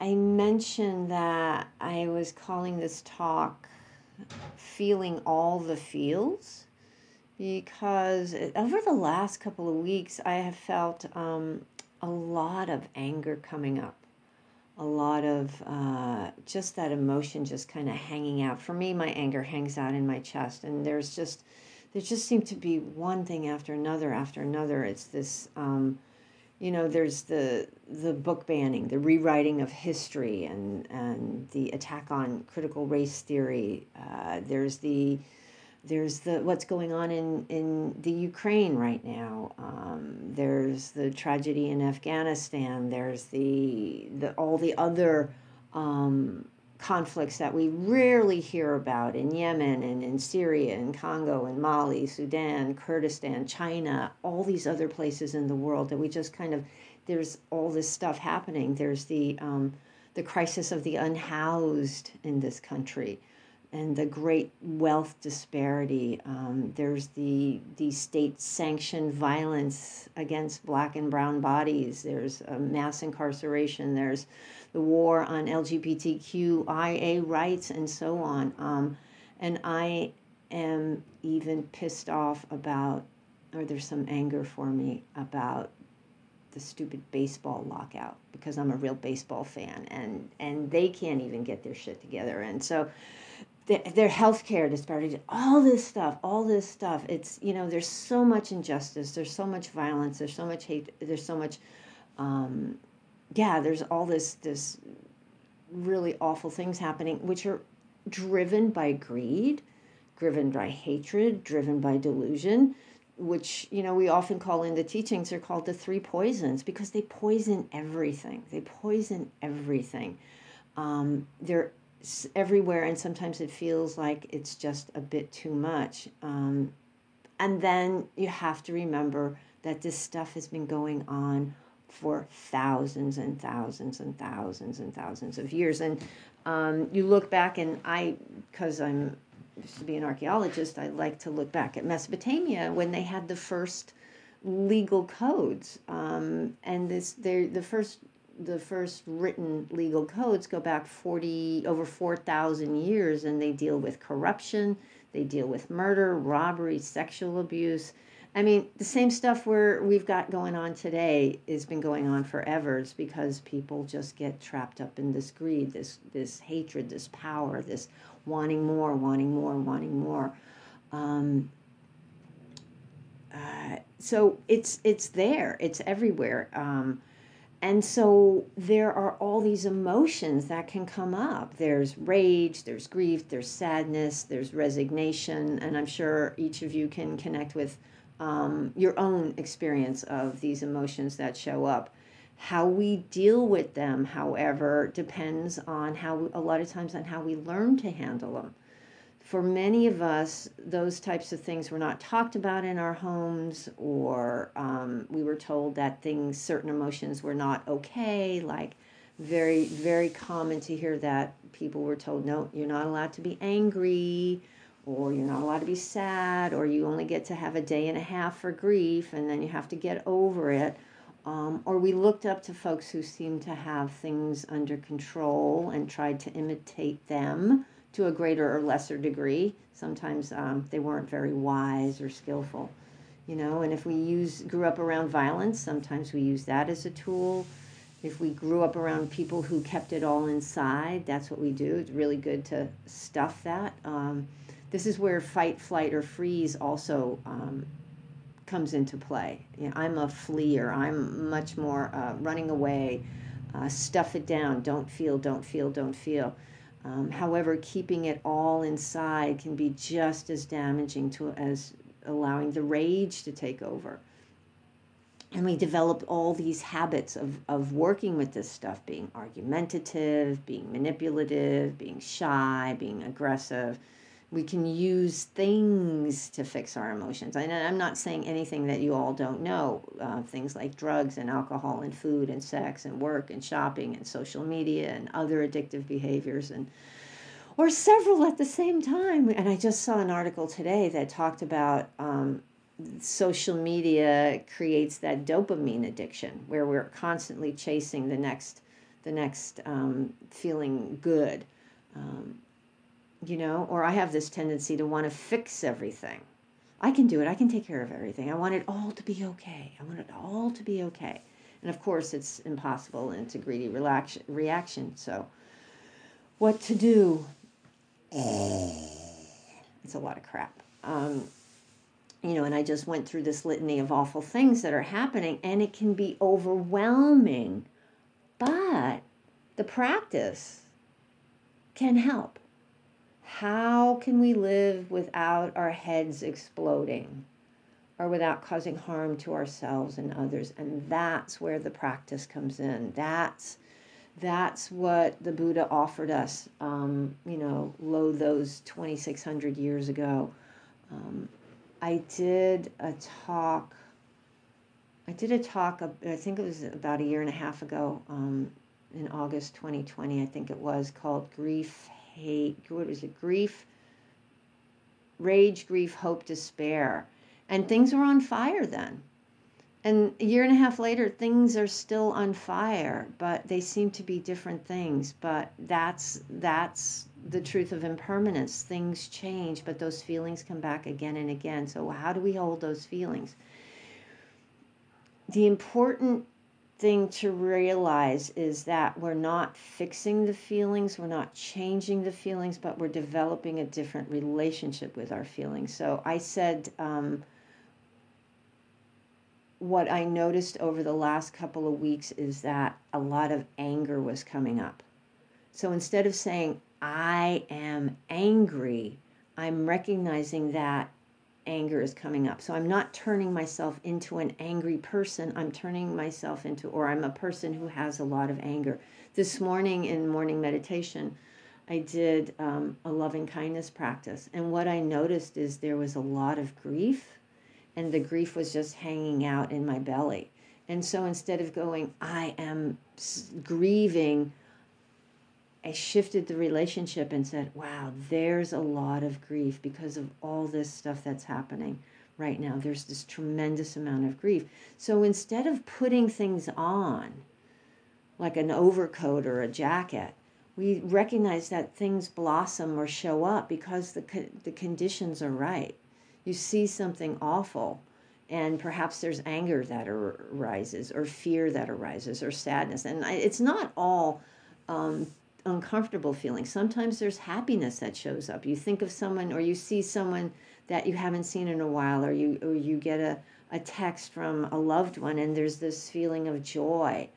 I mentioned that I was calling this talk Feeling All the Feels because over the last couple of weeks, I have felt um, a lot of anger coming up, a lot of uh, just that emotion just kind of hanging out. For me, my anger hangs out in my chest, and there's just there just seemed to be one thing after another after another. It's this. Um, you know there's the the book banning the rewriting of history and and the attack on critical race theory. Uh, there's the there's the what's going on in in the Ukraine right now. Um, there's the tragedy in Afghanistan. There's the the all the other um, conflicts that we rarely hear about in Yemen and in Syria and Congo and Mali, Sudan, Kurdistan, China, all these other places in the world that we just kind of there's all this stuff happening. There's the um, the crisis of the unhoused in this country and the great wealth disparity. Um, there's the the state sanctioned violence against black and brown bodies. There's mass incarceration. There's the war on LGBTQIA rights and so on. Um, and I am even pissed off about, or there's some anger for me about the stupid baseball lockout because I'm a real baseball fan and and they can't even get their shit together and so their, their healthcare disparity all this stuff all this stuff it's you know there's so much injustice there's so much violence there's so much hate there's so much um, yeah, there's all this this really awful things happening, which are driven by greed, driven by hatred, driven by delusion, which you know we often call in the teachings are called the three poisons because they poison everything. They poison everything. Um, they're everywhere, and sometimes it feels like it's just a bit too much. Um, and then you have to remember that this stuff has been going on for thousands and thousands and thousands and thousands of years. And um, you look back, and I, because I'm used to be an archaeologist, I like to look back at Mesopotamia when they had the first legal codes. Um, and this, they the first the first written legal codes go back 40 over 4000 years and they deal with corruption they deal with murder robbery sexual abuse I mean, the same stuff where we've got going on today has been going on forever. It's because people just get trapped up in this greed, this this hatred, this power, this wanting more, wanting more, wanting more. Um, uh, so it's it's there. It's everywhere. Um, and so there are all these emotions that can come up. There's rage, there's grief, there's sadness, there's resignation, and I'm sure each of you can connect with um, your own experience of these emotions that show up. How we deal with them, however, depends on how, a lot of times, on how we learn to handle them. For many of us, those types of things were not talked about in our homes, or um, we were told that things, certain emotions were not okay. Like, very, very common to hear that people were told, no, you're not allowed to be angry or you're not allowed to be sad, or you only get to have a day and a half for grief and then you have to get over it. Um, or we looked up to folks who seemed to have things under control and tried to imitate them to a greater or lesser degree. Sometimes um, they weren't very wise or skillful, you know. And if we use grew up around violence, sometimes we use that as a tool. If we grew up around people who kept it all inside, that's what we do. It's really good to stuff that. Um, this is where fight, flight, or freeze also um, comes into play. You know, I'm a fleer. I'm much more uh, running away, uh, stuff it down, don't feel, don't feel, don't feel. Um, however, keeping it all inside can be just as damaging to as allowing the rage to take over. And we develop all these habits of, of working with this stuff, being argumentative, being manipulative, being shy, being aggressive we can use things to fix our emotions. And I'm not saying anything that you all don't know. Uh, things like drugs and alcohol and food and sex and work and shopping and social media and other addictive behaviors and or several at the same time. And I just saw an article today that talked about um, social media creates that dopamine addiction where we're constantly chasing the next the next um, feeling good. Um, you know, or I have this tendency to want to fix everything. I can do it. I can take care of everything. I want it all to be okay. I want it all to be okay. And of course, it's impossible and it's a greedy relax- reaction. So, what to do? It's a lot of crap. Um, you know, and I just went through this litany of awful things that are happening, and it can be overwhelming. But the practice can help. How can we live without our heads exploding or without causing harm to ourselves and others? And that's where the practice comes in. That's that's what the Buddha offered us, um, you know, lo those 2,600 years ago. Um, I did a talk. I did a talk, I think it was about a year and a half ago, um, in August 2020, I think it was, called Grief, Hate, what was it? Grief, Rage, Grief, Hope, Despair. And things were on fire then. And a year and a half later, things are still on fire, but they seem to be different things. But that's that's the truth of impermanence. Things change, but those feelings come back again and again. So how do we hold those feelings? The important thing to realize is that we're not fixing the feelings, we're not changing the feelings, but we're developing a different relationship with our feelings. So I said. Um, what I noticed over the last couple of weeks is that a lot of anger was coming up. So instead of saying, I am angry, I'm recognizing that anger is coming up. So I'm not turning myself into an angry person. I'm turning myself into, or I'm a person who has a lot of anger. This morning in morning meditation, I did um, a loving kindness practice. And what I noticed is there was a lot of grief and the grief was just hanging out in my belly. And so instead of going, I am grieving, I shifted the relationship and said, wow, there's a lot of grief because of all this stuff that's happening right now. There's this tremendous amount of grief. So instead of putting things on, like an overcoat or a jacket, we recognize that things blossom or show up because the, the conditions are right you see something awful and perhaps there's anger that arises or fear that arises or sadness and it's not all um, uncomfortable feeling. sometimes there's happiness that shows up. You think of someone or you see someone that you haven't seen in a while or you or you get a, a text from a loved one and there's this feeling of joy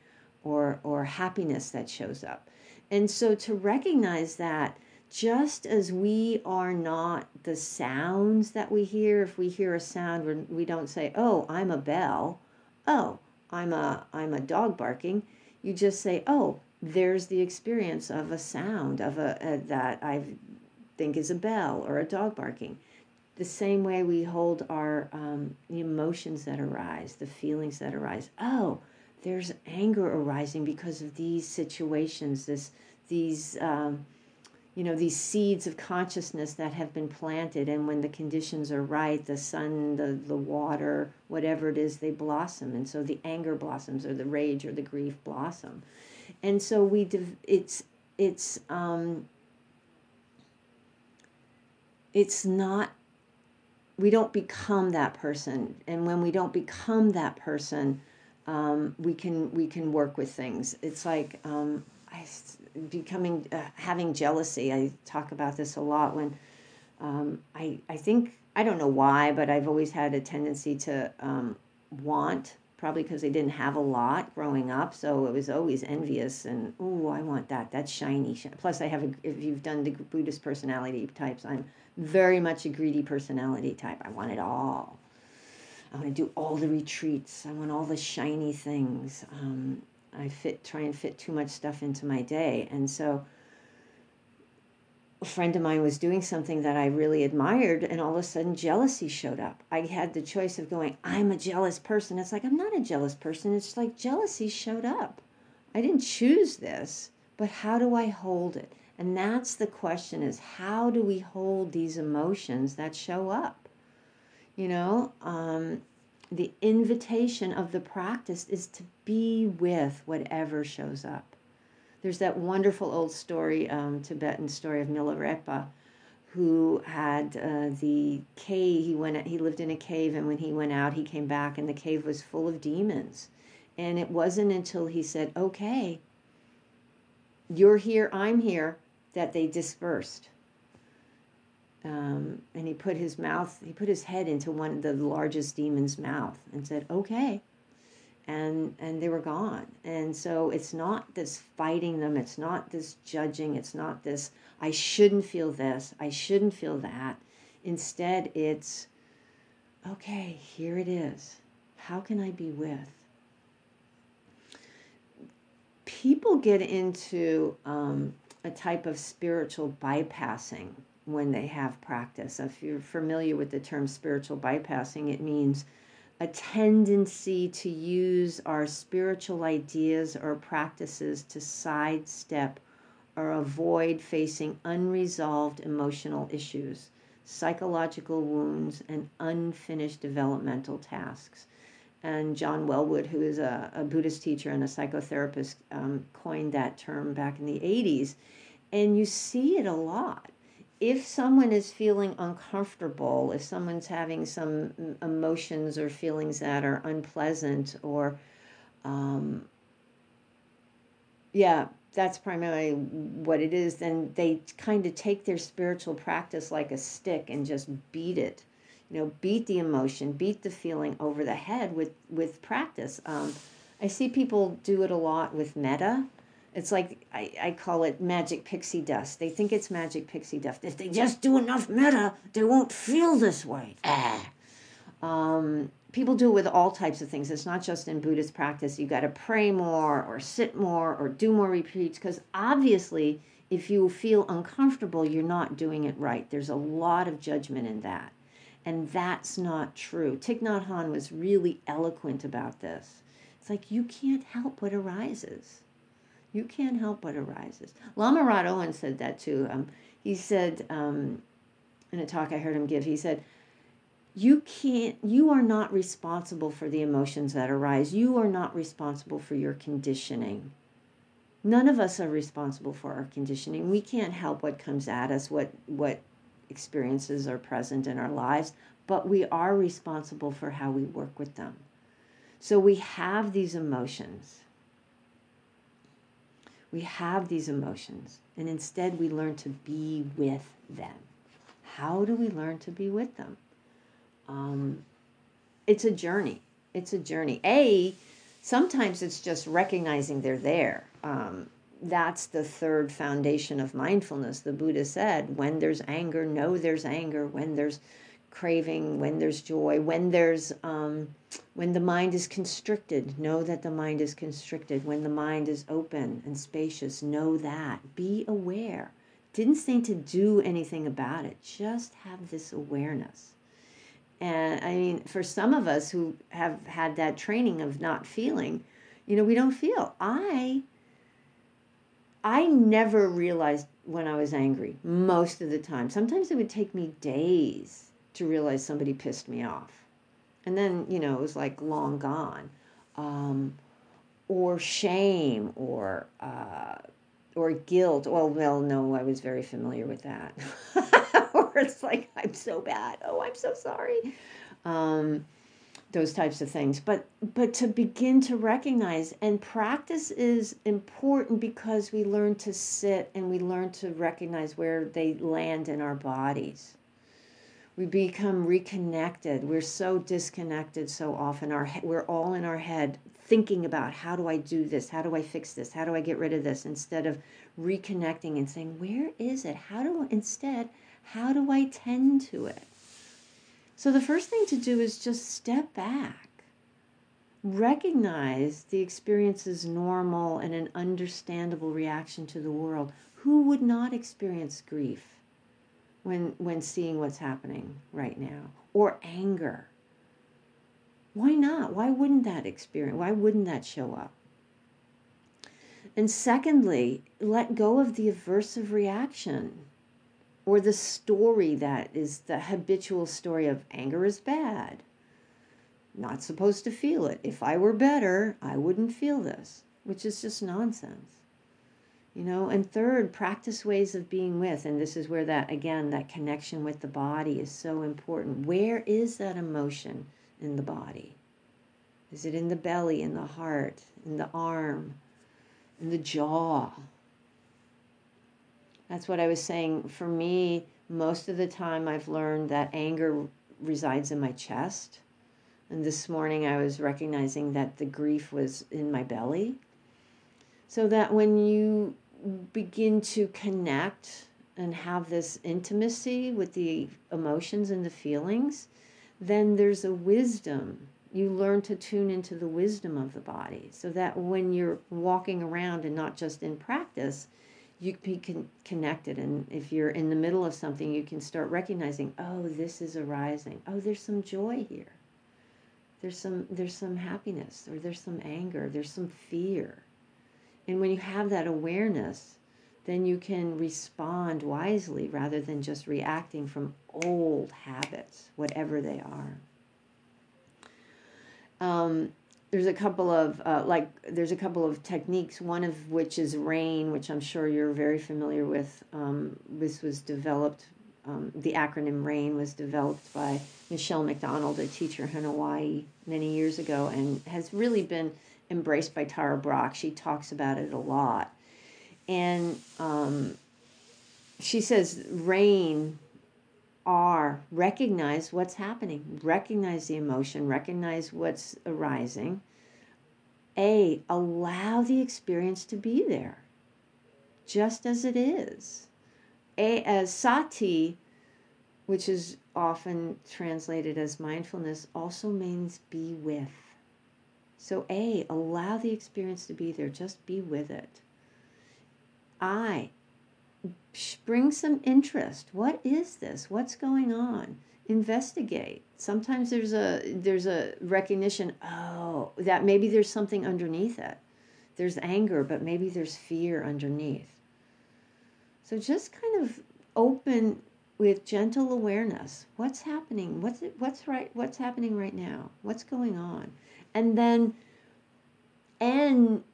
or or happiness that shows up. And so to recognize that just as we are not the sounds that we hear if we hear a sound we don't say oh i'm a bell. Oh i'm a i'm a dog barking. You just say oh there's the experience of a sound of a, a that i think is a bell or a dog barking. The same way we hold our um, emotions that arise the feelings that arise. Oh there's anger arising because of these situations this these um, you know these seeds of consciousness that have been planted. And when the conditions are right the sun the, the water whatever it is they blossom. And so the anger blossoms or the rage or the grief blossom and so we div- it's it's um it's not we don't become that person and when we don't become that person um, we can we can work with things it's like um, I becoming uh, having jealousy. I talk about this a lot when um, I I think I don't know why, but I've always had a tendency to um, want probably because they didn't have a lot growing up, so it was always envious and oh, I want that. That's shiny. Plus, I have a, if you've done the Buddhist personality types, I'm very much a greedy personality type. I want it all. I want to do all the retreats. I want all the shiny things. Um, I fit try and fit too much stuff into my day. And so a friend of mine was doing something that I really admired and all of a sudden jealousy showed up. I had the choice of going, I'm a jealous person. It's like I'm not a jealous person. It's like jealousy showed up. I didn't choose this, but how do I hold it? And that's the question is how do we hold these emotions that show up? You know, um, the invitation of the practice is to be with whatever shows up. There's that wonderful old story, um, Tibetan story of Milarepa, who had uh, the cave. He went. He lived in a cave, and when he went out, he came back, and the cave was full of demons. And it wasn't until he said, "Okay, you're here, I'm here," that they dispersed. Um, and he put his mouth, he put his head into one of the largest demon's mouth, and said, "Okay." And and they were gone. And so it's not this fighting them it's not this judging it's not this i shouldn't feel this i shouldn't feel that. Instead it's okay here it is. How can i be with? People get into um, a type of spiritual bypassing when they have practice. If you're familiar with the term spiritual bypassing it means a tendency to use our spiritual ideas or practices to sidestep or avoid facing unresolved emotional issues, psychological wounds, and unfinished developmental tasks. And John Welwood, who is a, a Buddhist teacher and a psychotherapist, um, coined that term back in the 80s. And you see it a lot if someone is feeling uncomfortable, if someone's having some emotions or feelings that are unpleasant, or, um, yeah, that's primarily what it is, then they kind of take their spiritual practice like a stick and just beat it. You know, beat the emotion, beat the feeling over the head with, with practice. Um, I see people do it a lot with metta it's like I, I call it magic pixie dust. They think it's magic pixie dust. If they just do enough metta, they won't feel this way. Ah. Um, people do it with all types of things. It's not just in Buddhist practice. You got to pray more, or sit more, or do more retreats. Because obviously, if you feel uncomfortable, you're not doing it right. There's a lot of judgment in that, and that's not true. Thich Nhat Hanh was really eloquent about this. It's like you can't help what arises you can't help what arises. Lama Rod Owen said that too. Um, he said um, in a talk I heard him give, he said, you can't you are not responsible for the emotions that arise. You are not responsible for your conditioning. None of us are responsible for our conditioning. We can't help what comes at us what what experiences are present in our lives but we are responsible for how we work with them. So we have these emotions we have these emotions, and instead we learn to be with them. How do we learn to be with them? Um, it's a journey. It's a journey. A, sometimes it's just recognizing they're there. Um, that's the third foundation of mindfulness. The Buddha said, when there's anger, know there's anger. When there's craving, when there's joy, when there's um, when the mind is constricted, know that the mind is constricted. When the mind is open and spacious, know that. Be aware. Didn't say to do anything about it. Just have this awareness. And I mean, for some of us who have had that training of not feeling, you know, we don't feel. I I never realized when I was angry most of the time. Sometimes it would take me days to realize somebody pissed me off. And then, you know, it was like long gone. Um, or shame or uh, or guilt. Well, well, no, I was very familiar with that. or it's like I'm so bad. Oh, I'm so sorry. Um, those types of things. But but to begin to recognize and practice is important because we learn to sit and we learn to recognize where they land in our bodies we become reconnected. We're so disconnected so often. Our we're all in our head thinking about how do i do this? How do i fix this? How do i get rid of this? instead of reconnecting and saying where is it? How do instead how do i tend to it? So the first thing to do is just step back. Recognize the experience is normal and an understandable reaction to the world. Who would not experience grief when when seeing what's happening right now or anger. Why not? Why wouldn't that experience why wouldn't that show up? And secondly let go of the aversive reaction or the story that is the habitual story of anger is bad. Not supposed to feel it. If i were better i wouldn't feel this which is just nonsense you know? And third practice ways of being with and this is where that again that connection with the body is so important. Where is that emotion in the body? Is it in the belly in the heart in the arm in the jaw? That's what i was saying. For me most of the time i've learned that anger resides in my chest. And this morning i was recognizing that the grief was in my belly. So that when you begin to connect and have this intimacy with the emotions and the feelings, then there's a wisdom. You learn to tune into the wisdom of the body so that when you're walking around and not just in practice, you can be con- connected. And if you're in the middle of something, you can start recognizing, oh, this is arising. Oh, there's some joy here. There's some there's some happiness or there's some anger, there's some fear. And when you have that awareness, then you can respond wisely rather than just reacting from old habits, whatever they are. Um, there's a couple of uh, like there's a couple of techniques. One of which is rain, which I'm sure you're very familiar with. Um, this was developed. Um, the acronym RAIN was developed by Michele McDonald, a teacher in Hawaii many years ago, and has really been embraced by Tara Brach. She talks about it a lot. And um, she says, rain, R, recognize what's happening, recognize the emotion, recognize what's arising. A, allow the experience to be there, just as it is. A, as sati, which is often translated as mindfulness, also means be with. So, A, allow the experience to be there, just be with it. I, bring some interest. What is this? What's going on? Investigate. Sometimes there's a there's a recognition, oh, that maybe there's something underneath it. There's anger, but maybe there's fear underneath. So just kind of open with gentle awareness. What's happening? What's what's right what's happening right now? What's going on? And then N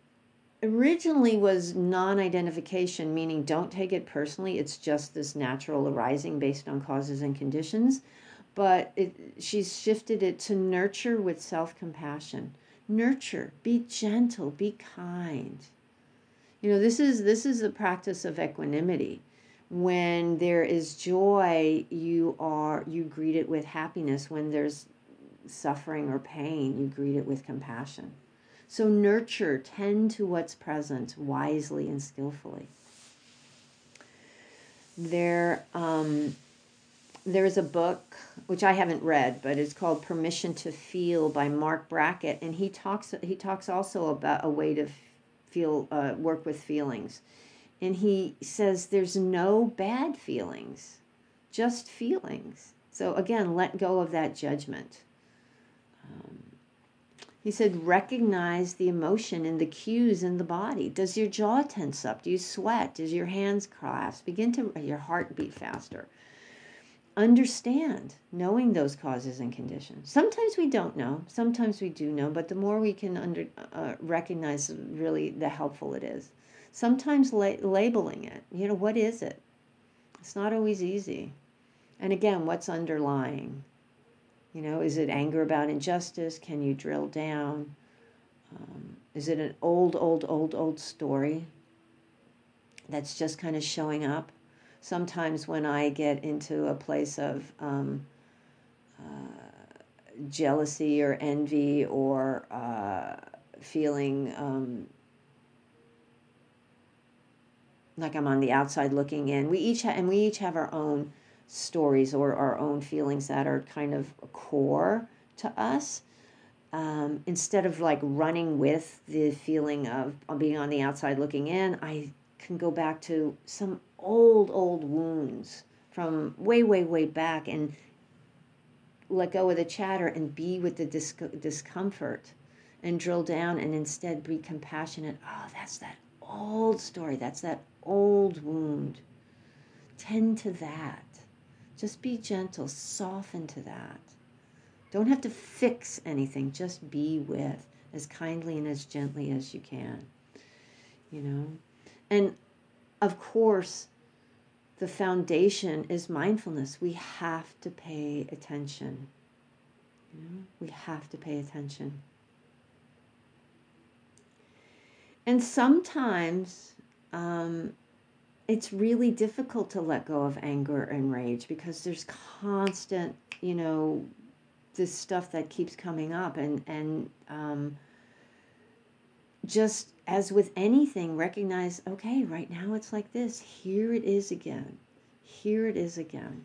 originally was non-identification meaning don't take it personally. It's just this natural arising based on causes and conditions. But it, she's shifted it to nurture with self-compassion. Nurture. Be gentle. Be kind. You know this is this is the practice of equanimity. When there is joy you are you greet it with happiness. When there's suffering or pain, you greet it with compassion. So nurture, tend to what's present wisely and skillfully. There, um, there is a book which I haven't read, but it's called Permission to Feel by Marc Brackett, and he talks he talks also about a way to feel uh, work with feelings, and he says there's no bad feelings, just feelings. So again, let go of that judgment. Um, he said, recognize the emotion and the cues in the body. Does your jaw tense up? Do you sweat? Does your hands clasp? Begin to your heart beat faster. Understand, knowing those causes and conditions. Sometimes we don't know, sometimes we do know, but the more we can under, uh, recognize, really, the helpful it is. Sometimes la- labeling it, you know, what is it? It's not always easy. And again, what's underlying? You know, is it anger about injustice? Can you drill down? Um, is it an old, old, old, old story that's just kind of showing up? Sometimes when I get into a place of um, uh, jealousy or envy or uh, feeling um, like I'm on the outside looking in, we each ha- and we each have our own stories or our own feelings that are kind of core to us. Um, instead of like running with the feeling of being on the outside looking in, I can go back to some old, old wounds from way, way, way back and let go of the chatter and be with the dis- discomfort and drill down and instead be compassionate. Oh, that's that old story. That's that old wound. Tend to that. Just be gentle, soften to that. Don't have to fix anything, just be with as kindly and as gently as you can. You know? And of course, the foundation is mindfulness. We have to pay attention. You know, we have to pay attention. And sometimes um, it's really difficult to let go of anger and rage because there's constant, you know, this stuff that keeps coming up and and um, just as with anything recognize okay right now it's like this. Here it is again. Here it is again.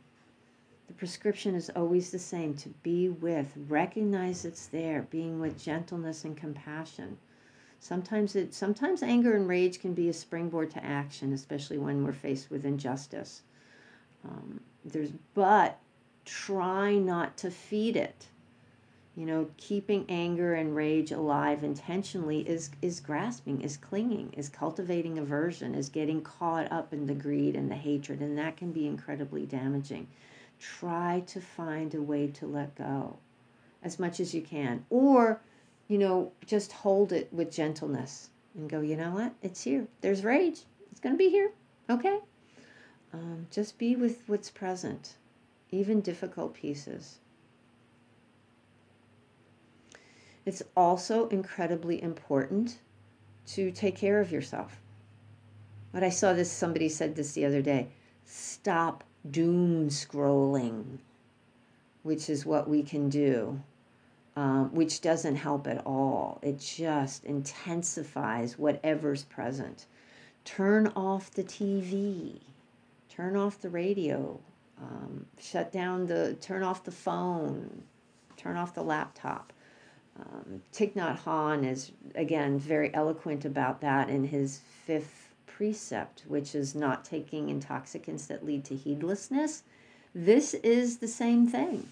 The prescription is always the same to be with. Recognize it's there. Being with gentleness and compassion sometimes it sometimes anger and rage can be a springboard to action especially when we're faced with injustice. Um, there's but try not to feed it. You know keeping anger and rage alive intentionally is is grasping is clinging is cultivating aversion is getting caught up in the greed and the hatred and that can be incredibly damaging. Try to find a way to let go as much as you can or you know just hold it with gentleness and go you know what? It's here. There's rage. It's going to be here. Okay. Um, just be with what's present even difficult pieces. It's also incredibly important to take care of yourself. But I saw this, somebody said this the other day stop doom scrolling, which is what we can do, um, which doesn't help at all. It just intensifies whatever's present. Turn off the TV, turn off the radio, um, shut down the, turn off the phone, turn off the laptop um, Thich Nhat Hanh is, again, very eloquent about that in his fifth precept, which is not taking intoxicants that lead to heedlessness. This is the same thing.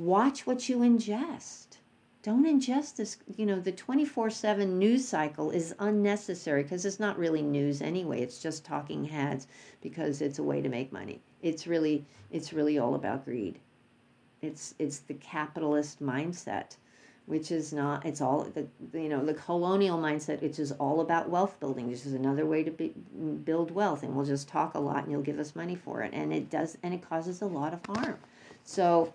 Watch what you ingest. Don't ingest this. You know, the 24 7 news cycle is unnecessary because it's not really news anyway. It's just talking heads because it's a way to make money. It's really, it's really all about greed. It's, it's the capitalist mindset which is not it's all the you know the colonial mindset which is all about wealth building this is another way to be, build wealth and we'll just talk a lot and you'll give us money for it and it does and it causes a lot of harm so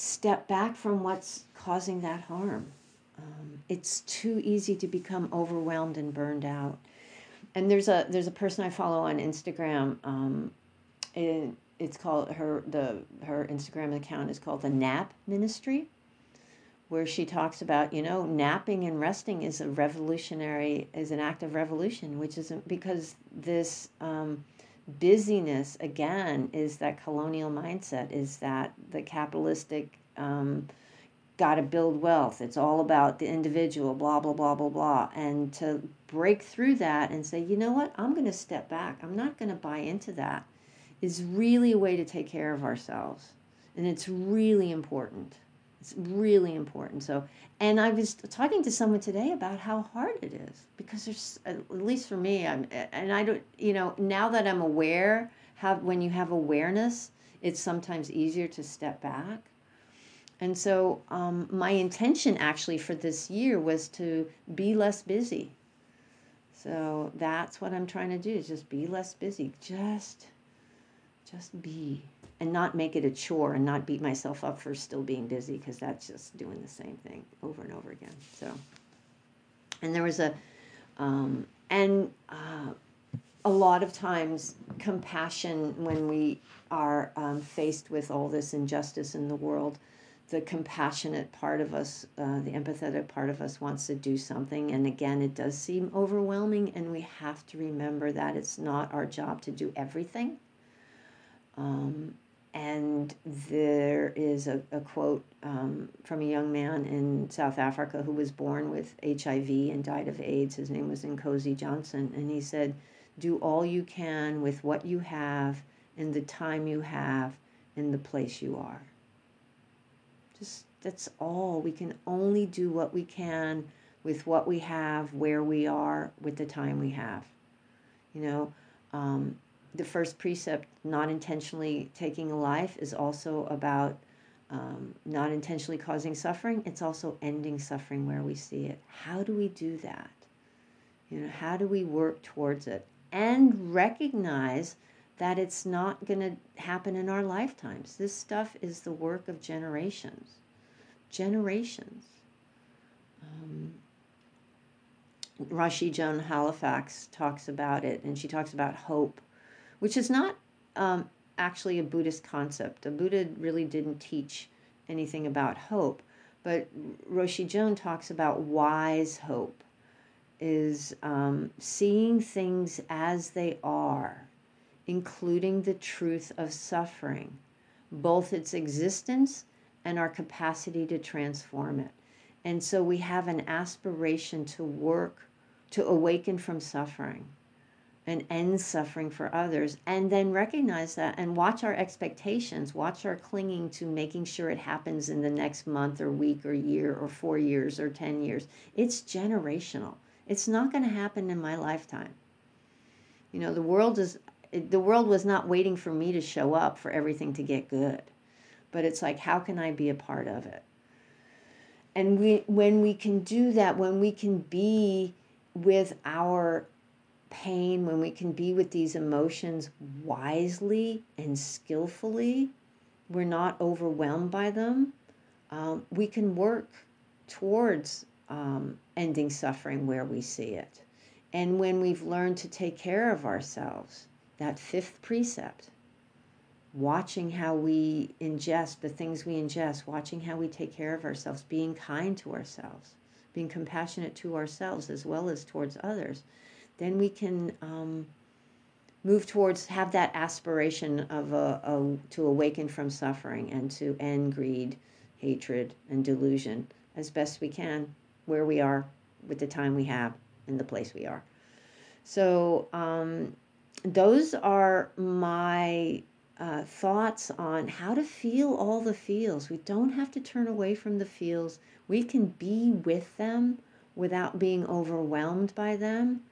step back from what's causing that harm. Um, it's too easy to become overwhelmed and burned out. And there's a there's a person i follow on instagram um, it, it's called her the her instagram account is called the nap ministry where she talks about, you know, napping and resting is a revolutionary, is an act of revolution, which isn't because this um, busyness, again, is that colonial mindset, is that the capitalistic, um, got to build wealth. It's all about the individual, blah, blah, blah, blah, blah. And to break through that and say, you know what, I'm going to step back, I'm not going to buy into that, is really a way to take care of ourselves. And it's really important. It's really important. So, and I was talking to someone today about how hard it is because there's, at least for me, I'm, and I don't, you know, now that I'm aware, how when you have awareness, it's sometimes easier to step back. And so, um, my intention actually for this year was to be less busy. So that's what I'm trying to do is just be less busy. Just, just be and not make it a chore and not beat myself up for still being busy because that's just doing the same thing over and over again. So, and there was a, um, and uh, a lot of times compassion when we are um, faced with all this injustice in the world the compassionate part of us, uh, the empathetic part of us wants to do something. And again, it does seem overwhelming, and we have to remember that it's not our job to do everything. Um, and there is a, a quote um, from a young man in South Africa who was born with HIV and died of AIDS. His name was Nkosi Johnson. And he said, Do all you can with what you have in the time you have in the place you are. Just that's all. We can only do what we can with what we have, where we are, with the time we have. You know, um, the first precept, not intentionally taking a life, is also about um, not intentionally causing suffering. It's also ending suffering where we see it. How do we do that? You know, how do we work towards it and recognize that it's not going to happen in our lifetimes? This stuff is the work of generations. Generations. Um, Roshi Joan Halifax talks about it, and she talks about hope, which is not um, actually a Buddhist concept. The Buddha really didn't teach anything about hope, but Roshi Joan talks about wise hope, is um, seeing things as they are, including the truth of suffering, both its existence and our capacity to transform it. And so we have an aspiration to work to awaken from suffering and end suffering for others and then recognize that and watch our expectations watch our clinging to making sure it happens in the next month or week or year or 4 years or 10 years. It's generational. It's not going to happen in my lifetime. You know the world is the world was not waiting for me to show up for everything to get good but it's like how can i be a part of it? And we when we can do that when we can be with our pain, when we can be with these emotions wisely and skillfully, we're not overwhelmed by them, um, we can work towards um, ending suffering where we see it. And when we've learned to take care of ourselves, that fifth precept, watching how we ingest the things we ingest, watching how we take care of ourselves, being kind to ourselves, being compassionate to ourselves as well as towards others, then we can um, move towards have that aspiration of a, a, to awaken from suffering and to end greed, hatred, and delusion as best we can where we are with the time we have and the place we are. So um, those are my uh, thoughts on how to feel all the feels. We don't have to turn away from the feels. We can be with them without being overwhelmed by them.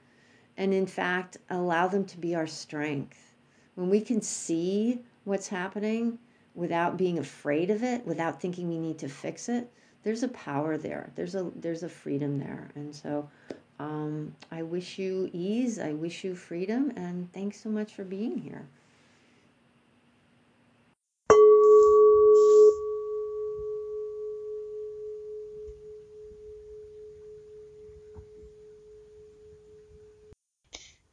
And in fact, allow them to be our strength. When we can see what's happening without being afraid of it, without thinking we need to fix it, there's a power there. There's a there's a freedom there. And so um, I wish you ease. I wish you freedom. And thanks so much for being here.